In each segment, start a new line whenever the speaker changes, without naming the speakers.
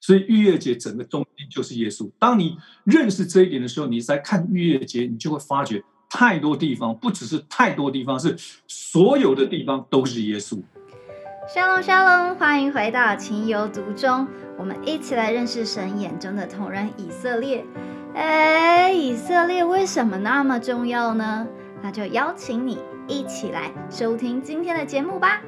所以逾越节整个中心就是耶稣。当你认识这一点的时候，你在看逾越节，你就会发觉太多地方，不只是太多地方，是所有的地方都是耶稣。
沙龙沙龙，欢迎回到情有独钟，我们一起来认识神眼中的同人以色列。哎，以色列为什么那么重要呢？那就邀请你一起来收听今天的节目吧。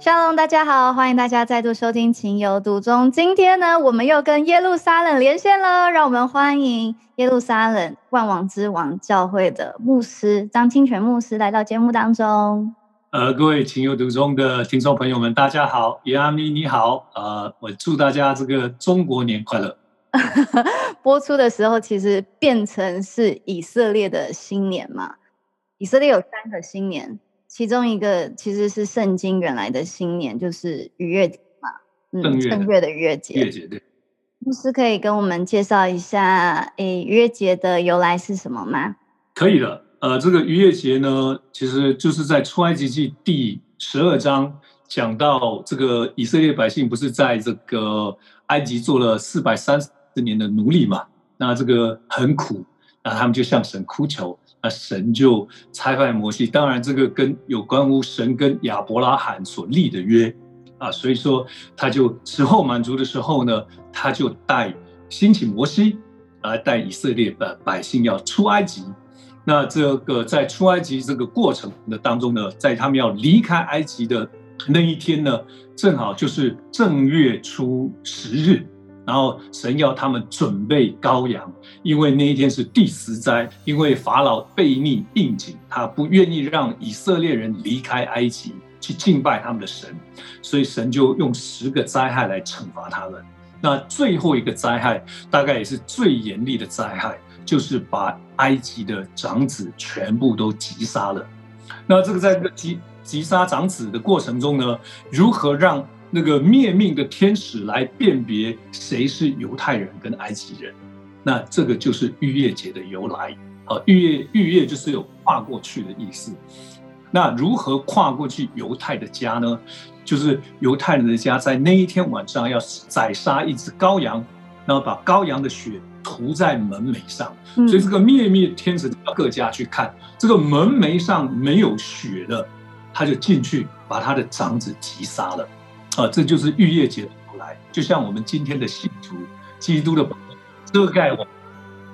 沙龙，大家好，欢迎大家再度收听《情有独钟》。今天呢，我们又跟耶路撒冷连线了，让我们欢迎耶路撒冷万王之王教会的牧师张清泉牧师来到节目当中。
呃，各位《情有独钟》的听众朋友们，大家好，耶阿咪你好，呃，我祝大家这个中国年快乐。
播出的时候，其实变成是以色列的新年嘛。以色列有三个新年。其中一个其实是圣经原来的新年，就是逾越节嘛，
嗯，
正月的逾越节。
逾越节对。
牧师可以跟我们介绍一下，诶，逾越节的由来是什么吗？
可以的，呃，这个逾越节呢，其实就是在出埃及记第十二章讲到，这个以色列百姓不是在这个埃及做了四百三十年的奴隶嘛，那这个很苦，那他们就向神哭求。那神就差派摩西，当然这个跟有关乎神跟亚伯拉罕所立的约啊，所以说他就时候满足的时候呢，他就带兴起摩西来带以色列的百姓要出埃及。那这个在出埃及这个过程的当中呢，在他们要离开埃及的那一天呢，正好就是正月初十日。然后神要他们准备羔羊，因为那一天是第十灾，因为法老背逆应景，他不愿意让以色列人离开埃及去敬拜他们的神，所以神就用十个灾害来惩罚他们。那最后一个灾害，大概也是最严厉的灾害，就是把埃及的长子全部都击杀了。那这个在这个击击杀长子的过程中呢，如何让？那个灭命的天使来辨别谁是犹太人跟埃及人，那这个就是逾越节的由来。好，逾越逾越就是有跨过去的意思。那如何跨过去犹太的家呢？就是犹太人的家在那一天晚上要宰杀一只羔羊，然后把羔羊的血涂在门楣上。所以这个灭灭天使到各家去看，这个门楣上没有血的，他就进去把他的长子击杀了。啊，这就是逾越节的由来，就像我们今天的信徒，基督的遮盖我，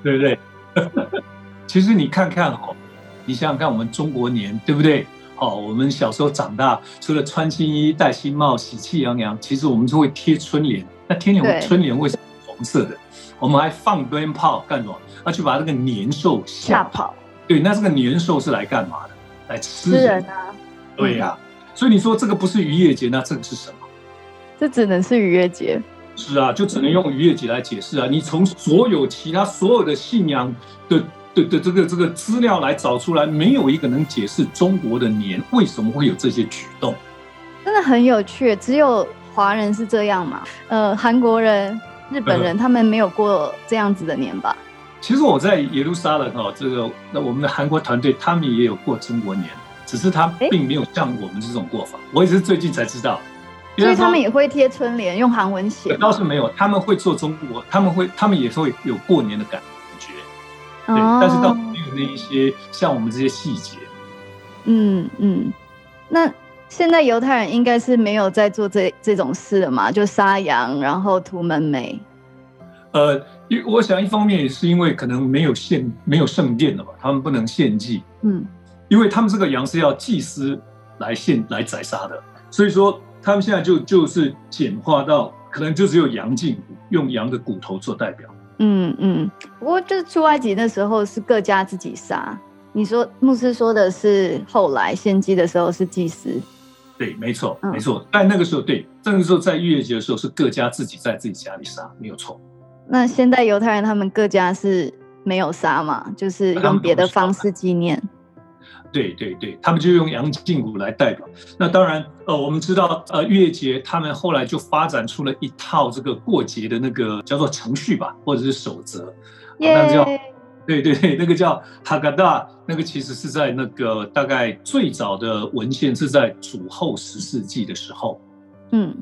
对不对？其实你看看哦，你想想看，我们中国年，对不对？哦，我们小时候长大，除了穿新衣、戴新帽、喜气洋洋，其实我们就会贴春联。那贴年春联为什么红色的？我们还放鞭炮干什么？要去把那个年兽吓跑。对，那这个年兽是来干嘛的？来吃
人啊？
对呀。所以你说这个不是渔业节，那这个是什么？
这只能是逾越节，
是啊，就只能用逾越节来解释啊。你从所有其他所有的信仰的的的这个这个资料来找出来，没有一个能解释中国的年为什么会有这些举动。
真的很有趣，只有华人是这样嘛？呃，韩国人、日本人他们没有过这样子的年吧？
其实我在耶路撒冷哦，这个那我们的韩国团队他们也有过中国年，只是他并没有像我们这种过法。我也是最近才知道。
所以他们也会贴春联，用韩文写。
倒是没有，他们会做中国，他们会，他们也会有过年的感觉。对，但是倒没有那一些像我们这些细节。
嗯嗯，那现在犹太人应该是没有在做这这种事了嘛？就杀羊，然后涂门楣。
呃，因我想一方面也是因为可能没有献没有圣殿了吧，他们不能献祭。嗯，因为他们这个羊是要祭司来献来宰杀的，所以说。他们现在就就是简化到可能就只有羊胫骨，用羊的骨头做代表。
嗯嗯。不过就是出埃及那时候是各家自己杀。你说牧师说的是后来献祭的时候是祭司。
对，没错，没错。但那个时候对，那个时候在逾越节的时候是各家自己在自己家里杀，没有错。
那现代犹太人他们各家是没有杀嘛？就是用别的方式纪念。
对对对，他们就用杨靖武来代表。那当然，呃，我们知道，呃，月节他们后来就发展出了一套这个过节的那个叫做程序吧，或者是守则。
那叫
对对对，那个叫哈嘎达，那个其实是在那个大概最早的文献是在主后十世纪的时候。嗯，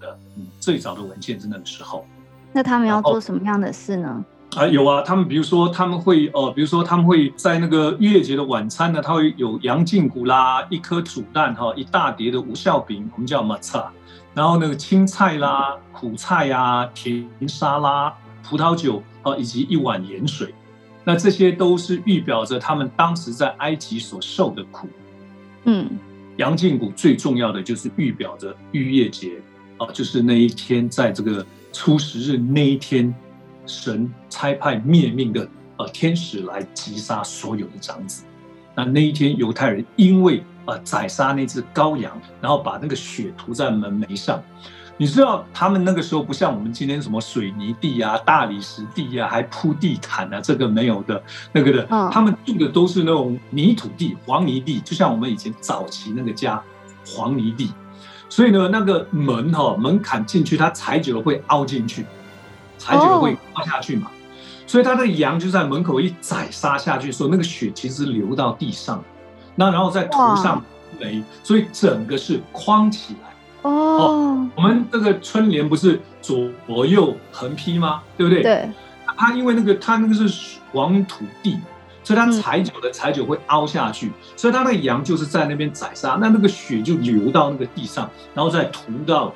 的，嗯，最早的文献是那个时候。
那他们要做什么样的事呢？
啊，有啊，他们比如说他们会呃，比如说他们会在那个逾越节的晚餐呢，他会有羊胫骨啦，一颗煮蛋哈，一大碟的无效饼，我们叫马擦，然后那个青菜啦、苦菜呀、甜沙拉、葡萄酒啊，以及一碗盐水，那这些都是预表着他们当时在埃及所受的苦。
嗯，
羊胫骨最重要的就是预表着逾越节啊，就是那一天在这个初十日那一天。神差派灭命的呃天使来击杀所有的长子。那那一天，犹太人因为呃宰杀那只羔羊，然后把那个血涂在门楣上。你知道，他们那个时候不像我们今天什么水泥地啊、大理石地啊，还铺地毯啊，这个没有的，那个的，他们住的都是那种泥土地、黄泥地，就像我们以前早期那个家黄泥地。所以呢，那个门哈门槛进去，它踩久了会凹进去。踩久了会滑下去嘛，所以他的羊就在门口一宰杀下去，说那个血其实流到地上，那然后再涂上煤，所以整个是框起来。
哦，
我们这个春联不是左右横批吗？对不对？
对。
它因为那个它那个是黄土地，所以它踩久了踩久会凹下去，所以它那个羊就是在那边宰杀，那那个血就流到那个地上，然后再涂到。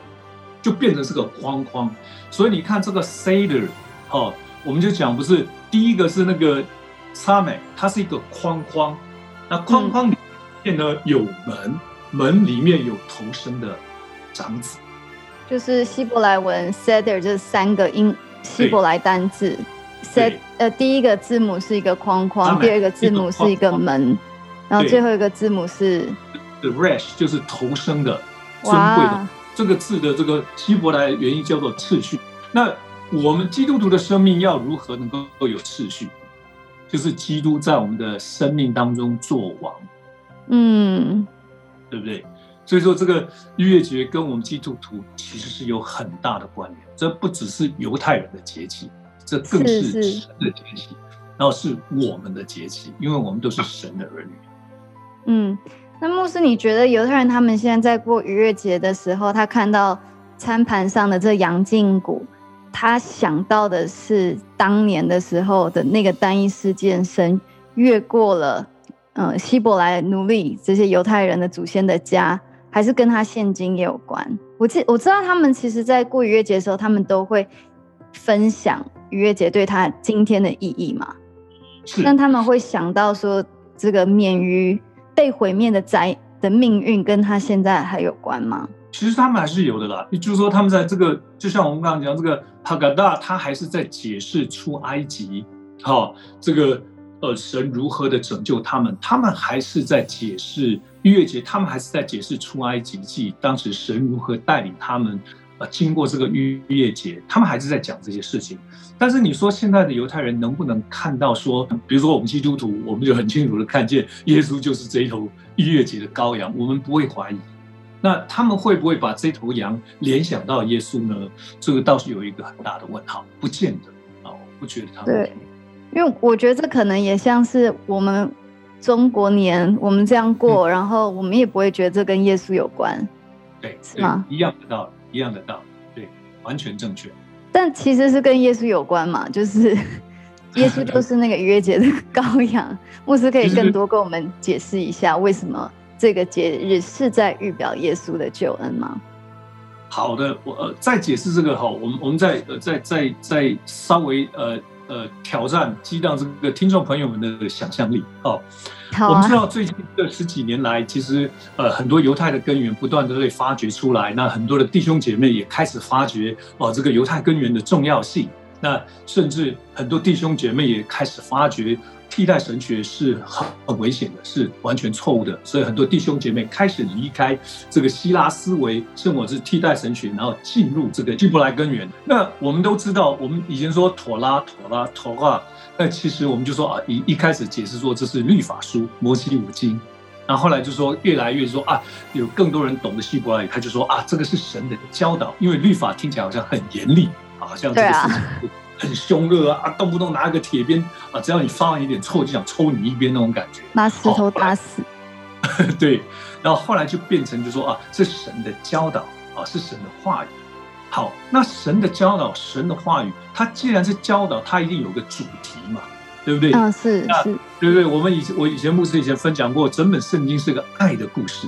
就变成是个框框，所以你看这个 Seder，哦，我们就讲不是第一个是那个 a m 它是一个框框，那框框里面呢有门，门里面有头生的长子，
就是希伯来文 Seder 这三个英希伯来单字，Sed 呃第一个字母是一个框框，第二个字母是一个门，然后最后一个字母是
The rash，就是头生的尊贵的。这个字的这个希伯来原因叫做次序。那我们基督徒的生命要如何能够有次序？就是基督在我们的生命当中做王，
嗯，
对不对？所以说这个逾越节跟我们基督徒其实是有很大的关联。这不只是犹太人的节气，这更是神的节气，然后是我们的节气，因为我们都是神的儿女。
嗯。那牧师，你觉得犹太人他们现在在过逾越节的时候，他看到餐盘上的这羊胫骨，他想到的是当年的时候的那个单一事件，神越过了，呃，希伯来奴隶这些犹太人的祖先的家，还是跟他现今也有关？我记我知道他们其实在过逾越节的时候，他们都会分享逾越节对他今天的意义嘛？
是。
但他们会想到说，这个免于。被毁灭的灾的命运跟他现在还有关吗？
其实他们还是有的啦。也就是说，他们在这个，就像我们刚刚讲这个哈嘎达，他还是在解释出埃及，哈，这个呃神如何的拯救他们，他们还是在解释逾越节，他们还是在解释出埃及记，当时神如何带领他们。啊，经过这个逾越节，他们还是在讲这些事情。但是你说现在的犹太人能不能看到说，比如说我们基督徒，我们就很清楚的看见耶稣就是这一头逾越节的羔羊，我们不会怀疑。那他们会不会把这头羊联想到耶稣呢？这个倒是有一个很大的问号，不见得啊，我不觉得他们。
对，因为我觉得这可能也像是我们中国年，我们这样过，然后我们也不会觉得这跟耶稣有关。
对，是吗？一样的道理。一样的道理，对，完全正确。
但其实是跟耶稣有关嘛，就是 耶稣就是那个逾越节的羔羊。牧师可以更多跟我们解释一下，为什么这个节日是在预表耶稣的救恩吗？
好的，我呃再解释这个哈，我们我们再呃再再再稍微呃。呃，挑战激荡这个听众朋友们的想象力哦。我们知道最近这十几年来，其实呃很多犹太的根源不断的被发掘出来，那很多的弟兄姐妹也开始发掘哦这个犹太根源的重要性，那甚至很多弟兄姐妹也开始发觉。替代神学是很很危险的，是完全错误的。所以很多弟兄姐妹开始离开这个希腊思维，甚至是替代神学，然后进入这个希伯来根源。那我们都知道，我们以前说妥拉、妥拉、妥拉，那其实我们就说啊，一一开始解释说这是律法书，摩西五经，然后后来就说越来越说啊，有更多人懂得希伯来语，他就说啊，这个是神的教导，因为律法听起来好像很严厉，好像这个事情。很凶恶啊！动不动拿个铁鞭啊，只要你发完一点错，就想抽你一鞭那种感觉，
拿石头打死。
对，然后后来就变成就说啊，是神的教导啊，是神的话语。好，那神的教导，神的话语，它既然是教导，它一定有个主题嘛，对不对？
啊，是是，
对不对？我们以前我以前牧师以前分享过，整本圣经是个爱的故事，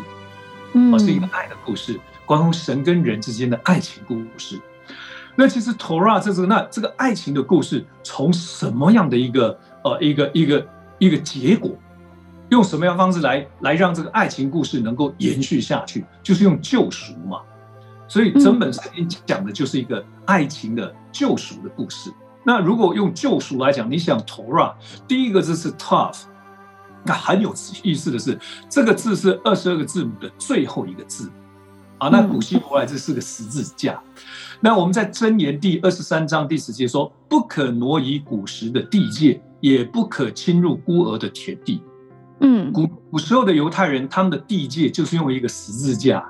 嗯，
是一个爱的故事，关乎神跟人之间的爱情故事。那其实 Torah 这是那这个爱情的故事，从什么样的一个呃一个一个一个结果，用什么样方式来来让这个爱情故事能够延续下去，就是用救赎嘛。所以整本圣经讲的就是一个爱情的救赎的故事。那如果用救赎来讲，你想 Torah 第一个字是 tough，那很有意思的是，这个字是二十二个字母的最后一个字啊。那古希伯来这是个十字架。那我们在箴言第二十三章第十节说：“不可挪移古时的地界，也不可侵入孤儿的田地。”
嗯，
古古时候的犹太人，他们的地界就是用一个十字架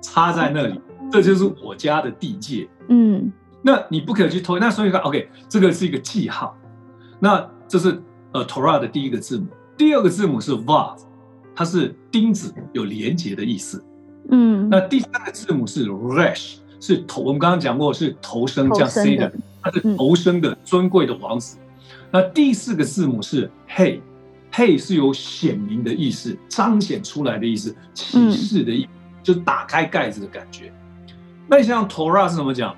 插在那里。这就是我家的地界，
嗯，
那你不可以去偷。那所以说，OK，这个是一个记号。那这是呃 Torah 的第一个字母，第二个字母是 Vav，它是钉子，有连接的意思。
嗯，
那第三个字母是 Resh，是头。我们刚刚讲过是头生叫 C 的，它是头生的尊贵的王子。那第四个字母是 Hey，Hey 是有显明的意思，彰显出来的意思，启示的意，就打开盖子的感觉。那像 Torah 是怎么讲？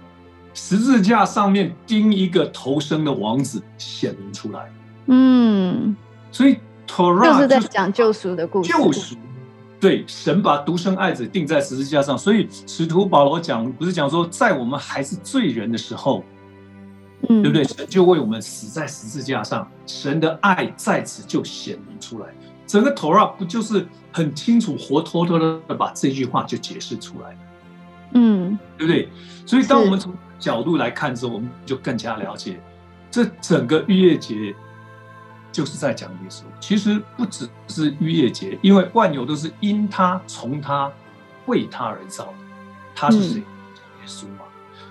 十字架上面钉一个头生的王子显明出来。
嗯，
所以 Torah
就是在讲救赎的故事。
救赎，对，神把独生爱子定在十字架上。所以使徒保罗讲，不是讲说，在我们还是罪人的时候，
嗯，
对不对？神就为我们死在十字架上，神的爱在此就显明出来。整个 Torah 不就是很清楚、活脱脱的把这句话就解释出来？
嗯，
对不对？所以当我们从角度来看之后，我们就更加了解，这整个逾越节就是在讲耶稣。其实不只是逾越节，因为万有都是因他、从他、为他而造的。他是谁？耶稣嘛。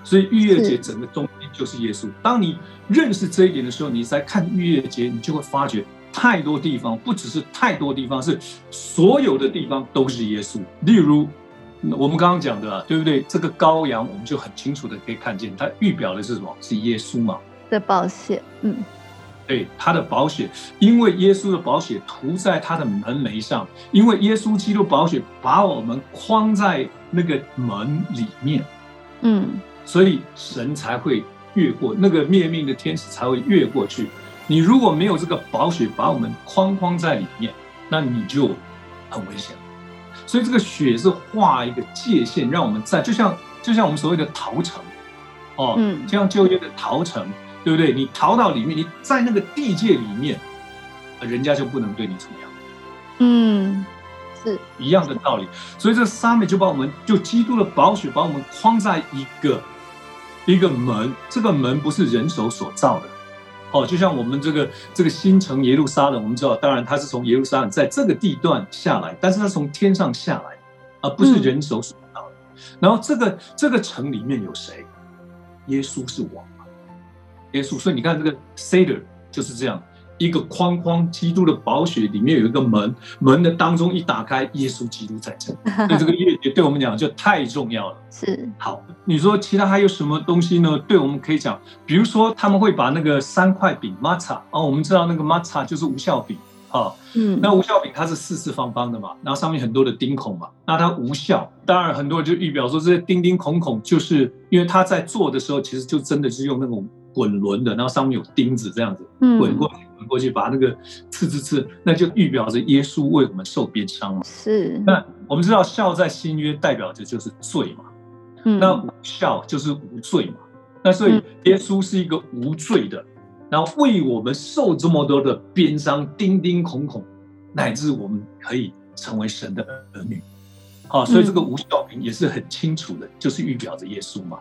所以逾越节整个中心就是耶稣。当你认识这一点的时候，你在看逾越节，你就会发觉太多地方，不只是太多地方，是所有的地方都是耶稣。例如。我们刚刚讲的，对不对？这个羔羊，我们就很清楚的可以看见，它预表的是什么？是耶稣嘛？
的保险，嗯，
对，他的保险，因为耶稣的保险涂在他的门楣上，因为耶稣基督保险把我们框在那个门里面，
嗯，
所以神才会越过那个灭命的天使才会越过去。你如果没有这个保险把我们框框在里面，那你就很危险。所以这个血是画一个界限，让我们在就像就像我们所谓的逃城，哦，
嗯，
就像旧约的逃城，对不对？你逃到里面，你在那个地界里面，人家就不能对你怎么样。
嗯，是
一样的道理。所以这三面就把我们就基督的宝血把我们框在一个一个门，这个门不是人手所造的。哦，就像我们这个这个新城耶路撒冷，我们知道，当然它是从耶路撒冷在这个地段下来，但是它从天上下来，而不是人手所造的。然后这个这个城里面有谁？耶稣是王嘛？耶稣，所以你看这个 Seder 就是这样。一个框框，基督的宝血里面有一个门，门的当中一打开，耶稣基督在这。所以这个月节对我们讲就太重要了。
是
好，你说其他还有什么东西呢？对我们可以讲，比如说他们会把那个三块饼 matzah 哦，我们知道那个 matzah 就是无效饼啊。
嗯，
那无效饼它是四四方方的嘛，然后上面很多的钉孔嘛，那它无效。当然很多人就预表说这些钉钉孔孔，就是因为他在做的时候，其实就真的是用那种滚轮的，然后上面有钉子这样子滚过去。过去把那个刺刺刺，那就预表着耶稣为我们受鞭伤嘛。
是。
那我们知道孝在新约代表着就是罪嘛。
嗯。
那无孝就是无罪嘛。那所以耶稣是一个无罪的，然后为我们受这么多的鞭伤，钉钉孔孔，乃至我们可以成为神的儿女。好，所以这个无效品也是很清楚的，就是预表着耶稣嘛。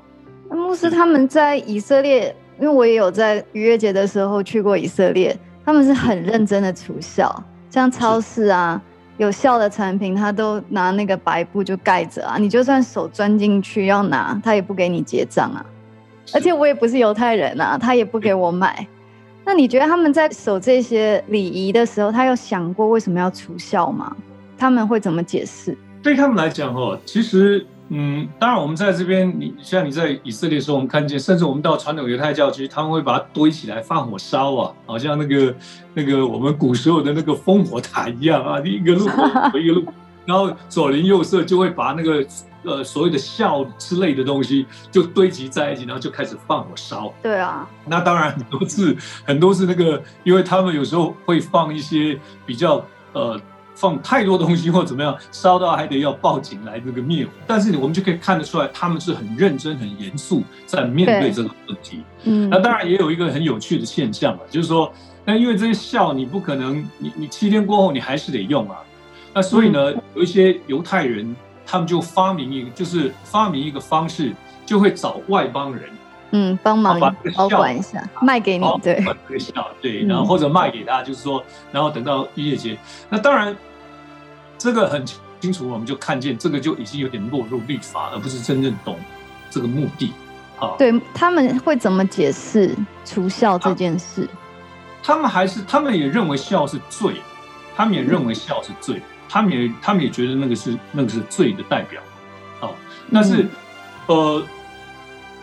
那牧师他们在以色列，因为我也有在逾越节的时候去过以色列。他们是很认真的除效，像超市啊，有效的产品，他都拿那个白布就盖着啊，你就算手钻进去要拿，他也不给你结账啊。而且我也不是犹太人啊，他也不给我买。那你觉得他们在守这些礼仪的时候，他有想过为什么要除孝吗？他们会怎么解释？
对他们来讲，哦，其实嗯，当然我们在这边，你像你在以色列的时候，我们看见，甚至我们到传统犹太教区，他们会把它堆起来放火烧啊，好像那个 那个我们古时候的那个烽火台一样啊，一个路 一个路，然后左邻右舍就会把那个呃所谓的笑之类的东西就堆积在一起，然后就开始放火烧。
对啊，
那当然很多是很多是那个，因为他们有时候会放一些比较呃。放太多东西或怎么样，烧到还得要报警来这个灭火。但是我们就可以看得出来，他们是很认真、很严肃在面对这个问题。嗯，那当然也有一个很有趣的现象啊，就是说，那因为这些笑你不可能，你你七天过后你还是得用啊。那所以呢，有一些犹太人，他们就发明一个，就是发明一个方式，就会找外邦人。
嗯，帮忙保管一下，卖给你，对，
这个笑，对，然后或者卖给他，就是说，然后等到音乐节，那当然，这个很清楚，我们就看见这个就已经有点落入律法，而不是真正懂这个目的。
啊，对他们会怎么解释除孝这件事？
他们还是他们也认为孝是罪，他们也认为孝是罪，他们也他们也觉得那个是那个是罪的代表。好，但是呃。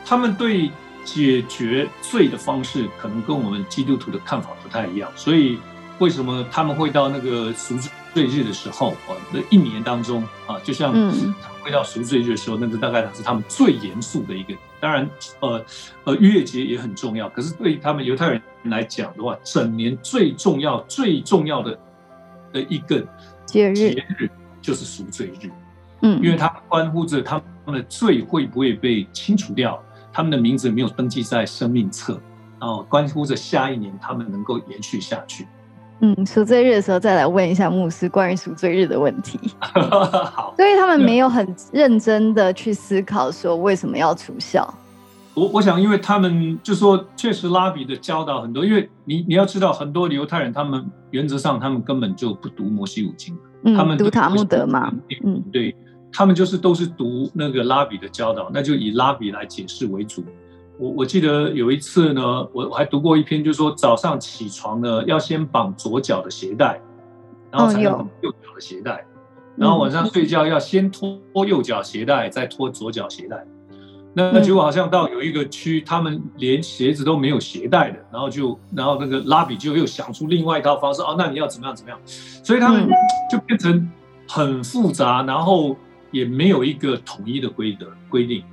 他们对解决罪的方式，可能跟我们基督徒的看法不太一样。所以，为什么他们会到那个赎罪日的时候啊？那一年当中啊，就像他们会到赎罪日的时候，那个大概是他们最严肃的一个。当然，呃呃，逾越节也很重要。可是对他们犹太人来讲的话，整年最重要、最重要的的一个
节日
节日就是赎罪日。嗯，因为它关乎着他们的罪会不会被清除掉。他们的名字没有登记在生命册，然后关乎着下一年他们能够延续下去。
嗯，赎罪日的时候再来问一下牧师关于赎罪日的问题。
好，
所以他们没有很认真的去思考说为什么要除孝。
我我想，因为他们就说，确实拉比的教导很多，因为你你要知道，很多犹太人他们原则上他们根本就不读摩西五经，他们
读塔木德嘛，
嗯，对。他们就是都是读那个拉比的教导，那就以拉比来解释为主。我我记得有一次呢，我我还读过一篇，就是说早上起床呢要先绑左脚的鞋带，然后才能绑右脚的鞋带，然后晚上睡觉要先脱右脚鞋带，再脱左脚鞋带。那那结果好像到有一个区，他们连鞋子都没有鞋带的，然后就然后那个拉比就又想出另外一套方式，哦，那你要怎么样怎么样？所以他们就变成很复杂，然后。也没有一个统一的规则规定，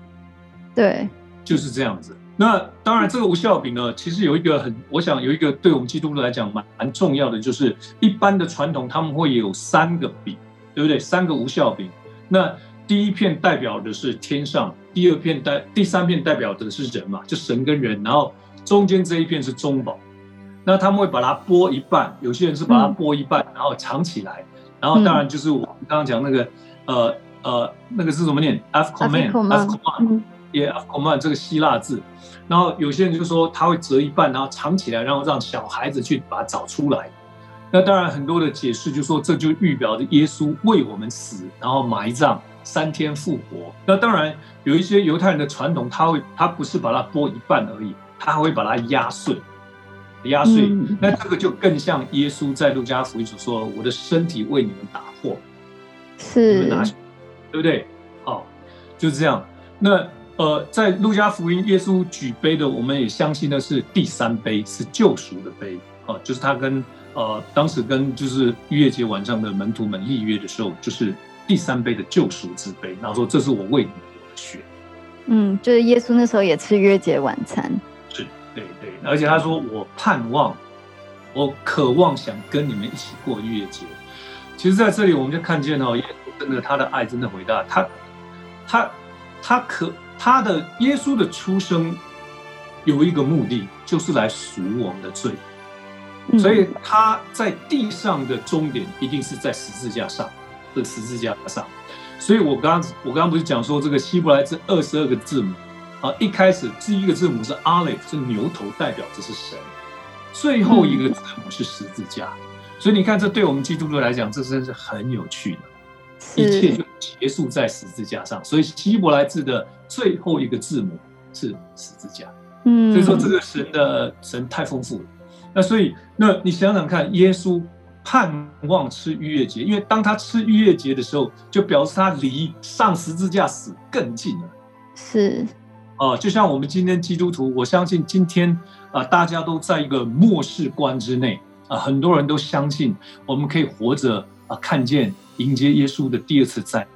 对，
就是这样子。那当然，这个无效饼呢，其实有一个很，我想有一个对我们基督徒来讲蛮蛮重要的，就是一般的传统他们会有三个饼，对不对？三个无效饼。那第一片代表的是天上，第二片代，第三片代表的是人嘛，就神跟人。然后中间这一片是中宝。那他们会把它剥一半，有些人是把它剥一半，然后藏起来。然后当然就是我们刚刚讲那个呃。呃，那个是怎么念？F command，F command，也 F command 这个希腊字。然后有些人就说他会折一半，然后藏起来，然后让小孩子去把它找出来。那当然很多的解释就说这就预表着耶稣为我们死，然后埋葬，三天复活。那当然有一些犹太人的传统，他会他不是把它剥一半而已，他还会把它压碎，压碎。那这个就更像耶稣在路加福音所说：“我的身体为你们打破。”
是。
对不对？好，就是这样。那呃，在路加福音，耶稣举杯的，我们也相信的是第三杯，是救赎的杯。啊，就是他跟呃，当时跟就是逾越节晚上的门徒们立约的时候，就是第三杯的救赎之杯。然后说：“这是我为你流的血。”
嗯，就是耶稣那时候也吃约节晚餐。
是，对对。而且他说：“我盼望，我渴望想跟你们一起过逾越节。”其实，在这里我们就看见哦。真的，他的爱真的伟大。他，他，他可他的耶稣的出生有一个目的，就是来赎我们的罪。所以他在地上的终点一定是在十字架上，这十字架上。所以我刚刚我刚刚不是讲说这个希伯来这二十二个字母啊，一开始第一个字母是阿雷，是牛头，代表这是神；最后一个字母是十字架。所以你看，这对我们基督徒来讲，这真是很有趣的。一切就结束在十字架上，所以希伯来字的最后一个字母是十字架。嗯，所以说这个神的神太丰富了。那所以，那你想想看，耶稣盼望吃逾越节，因为当他吃逾越节的时候，就表示他离上十字架死更近了。
是，
哦，就像我们今天基督徒，我相信今天啊，大家都在一个末世观之内啊，很多人都相信我们可以活着啊，看见迎接耶稣的第二次再来。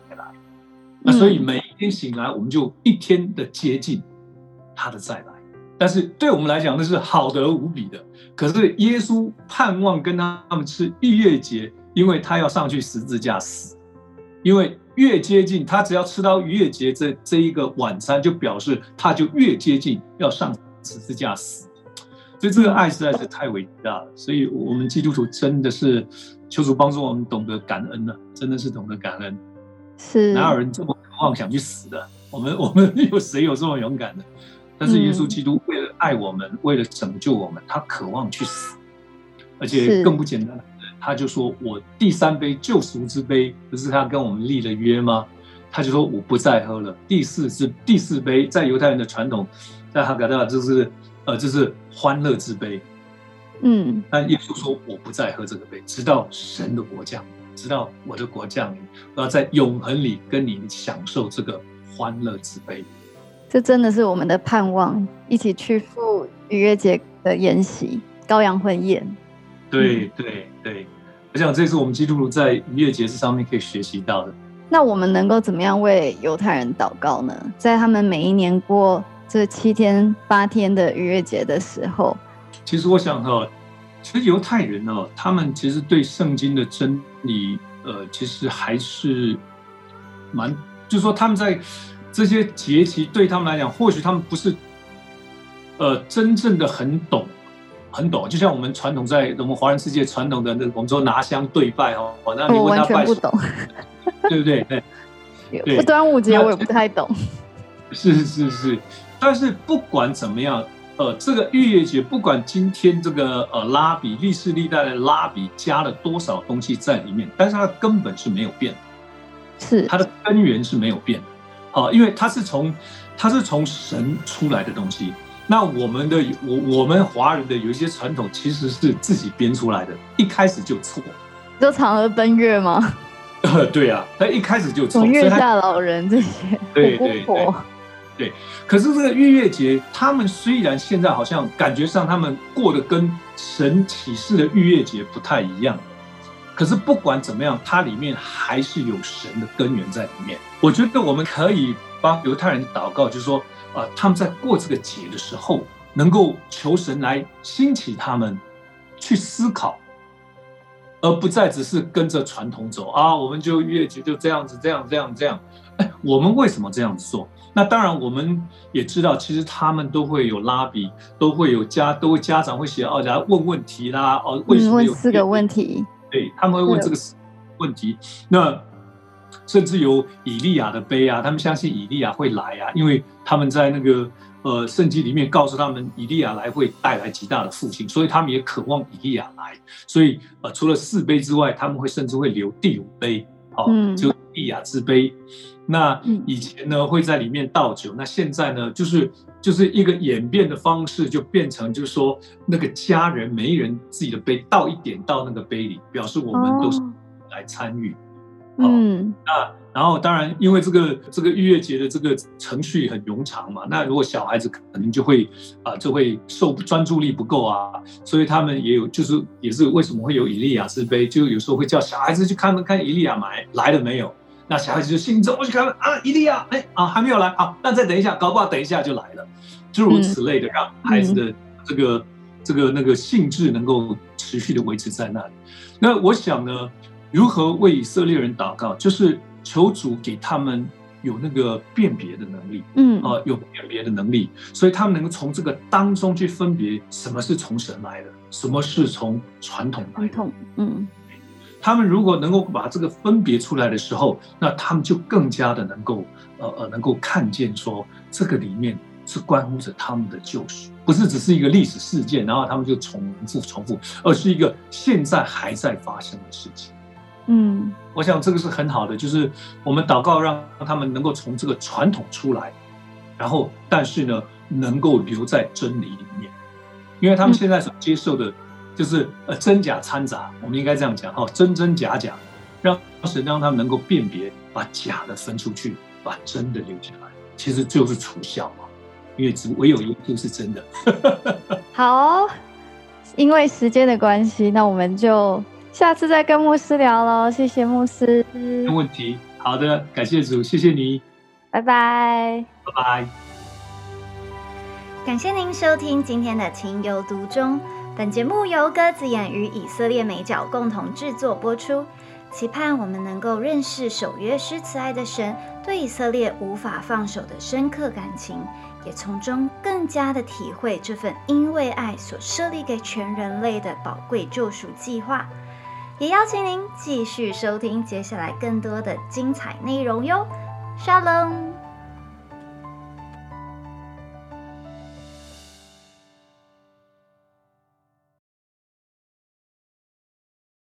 那所以每一天醒来，我们就一天的接近他的再来。但是对我们来讲，那是好得无比的。可是耶稣盼望跟他们吃逾越节，因为他要上去十字架死。因为越接近他，只要吃到逾越节这这一个晚餐，就表示他就越接近要上十字架死。所以这个爱实在是太伟大了。所以我们基督徒真的是求主帮助我们懂得感恩呢，真的是懂得感恩。
是
哪有人这么渴望想去死的？我们我们有谁有这么勇敢的？但是耶稣基督为了爱我们，为了拯救我们，他渴望去死，而且更不简单，他就说：“我第三杯救赎之杯，不是他跟我们立了约吗？”他就说：“我不再喝了。”第四是第四杯，在犹太人的传统，在哈格达就是呃，就是欢乐之杯。
嗯，
但耶稣说：“我不再喝这个杯，直到神的国降，直到我的国降临，我要在永恒里跟你享受这个欢乐之杯。”
这真的是我们的盼望，一起去赴逾越节的宴席，羔羊婚宴。
对对对，我想这是我们基督徒在逾越节这上面可以学习到的。
那我们能够怎么样为犹太人祷告呢？在他们每一年过这七天八天的逾越节的时候，
其实我想哈，其实犹太人呢，他们其实对圣经的真理，呃，其实还是蛮，就是说他们在。这些节期对他们来讲，或许他们不是，呃，真正的很懂，很懂。就像我们传统在我们华人世界传统的那，我们说拿香对拜哦，
那你问他拜，不懂，
对不对？
对，端午节我也不太懂。
是是是，但是不管怎么样，呃，这个逾越节，不管今天这个呃拉比历史历代的拉比加了多少东西在里面，但是它根本是没有变，
是
它的根源是没有变的。好，因为它是从它是从神出来的东西。那我们的我我们华人的有一些传统其实是自己编出来的，一开始就错。
就嫦娥奔月吗？
呃，对啊，他一开始就错。
月下老人这些，
对对对，对。可是这个月月节，他们虽然现在好像感觉上他们过得跟神启示的月月节不太一样。可是不管怎么样，它里面还是有神的根源在里面。我觉得我们可以帮犹太人祷告，就是说，呃，他们在过这个节的时候，能够求神来兴起他们去思考，而不再只是跟着传统走啊。我们就越节就这样子，这样这样这样。哎，我们为什么这样子做？那当然，我们也知道，其实他们都会有拉比，都会有家，都会家长会写哦，来问问题啦，哦，为什么有
四个问题？
对他们会问这个问题，那甚至有以利亚的碑啊，他们相信以利亚会来啊，因为他们在那个呃圣经里面告诉他们，以利亚来会带来极大的复兴，所以他们也渴望以利亚来。所以呃，除了四碑之外，他们会甚至会留第五碑，好，就利雅之杯。那以前呢会在里面倒酒，那现在呢就是。就是一个演变的方式，就变成就是说，那个家人每一人自己的杯倒一点到那个杯里，表示我们都是来参与。
嗯，
那然后当然，因为这个这个逾越节的这个程序很冗长嘛，那如果小孩子可能就会啊，就会受专注力不够啊，所以他们也有就是也是为什么会有以利亚之杯，就有时候会叫小孩子去看看以利亚来来了没有。那小孩子就心中我去看啊，以利亚，哎啊，还没有来啊，那再等一下，搞不好等一下就来了，诸如此类的，让孩子的这个这个那个兴致能够持续的维持在那里。那我想呢，如何为以色列人祷告，就是求主给他们有那个辨别的能力，
嗯
啊，有辨别的能力，所以他们能够从这个当中去分别什么是从神来的，什么是从传统来的，
嗯。
他们如果能够把这个分别出来的时候，那他们就更加的能够，呃呃，能够看见说这个里面是关乎着他们的救赎，不是只是一个历史事件，然后他们就重复重复，而是一个现在还在发生的事情。
嗯，
我想这个是很好的，就是我们祷告让他们能够从这个传统出来，然后但是呢，能够留在真理里面，因为他们现在所接受的。就是呃真假掺杂，我们应该这样讲哦，真真假假，让神让他们能够辨别，把假的分出去，把真的留下来，其实就是除效嘛，因为只唯有耶稣是真的。
好，因为时间的关系，那我们就下次再跟牧师聊喽。谢谢牧师，
没问题。好的，感谢主，谢谢你，
拜拜，
拜拜。
感谢您收听今天的情有独钟。本节目由鸽子眼与以色列美角共同制作播出，期盼我们能够认识守约施慈爱的神对以色列无法放手的深刻感情，也从中更加的体会这份因为爱所设立给全人类的宝贵救赎计划。也邀请您继续收听接下来更多的精彩内容哟，沙龙。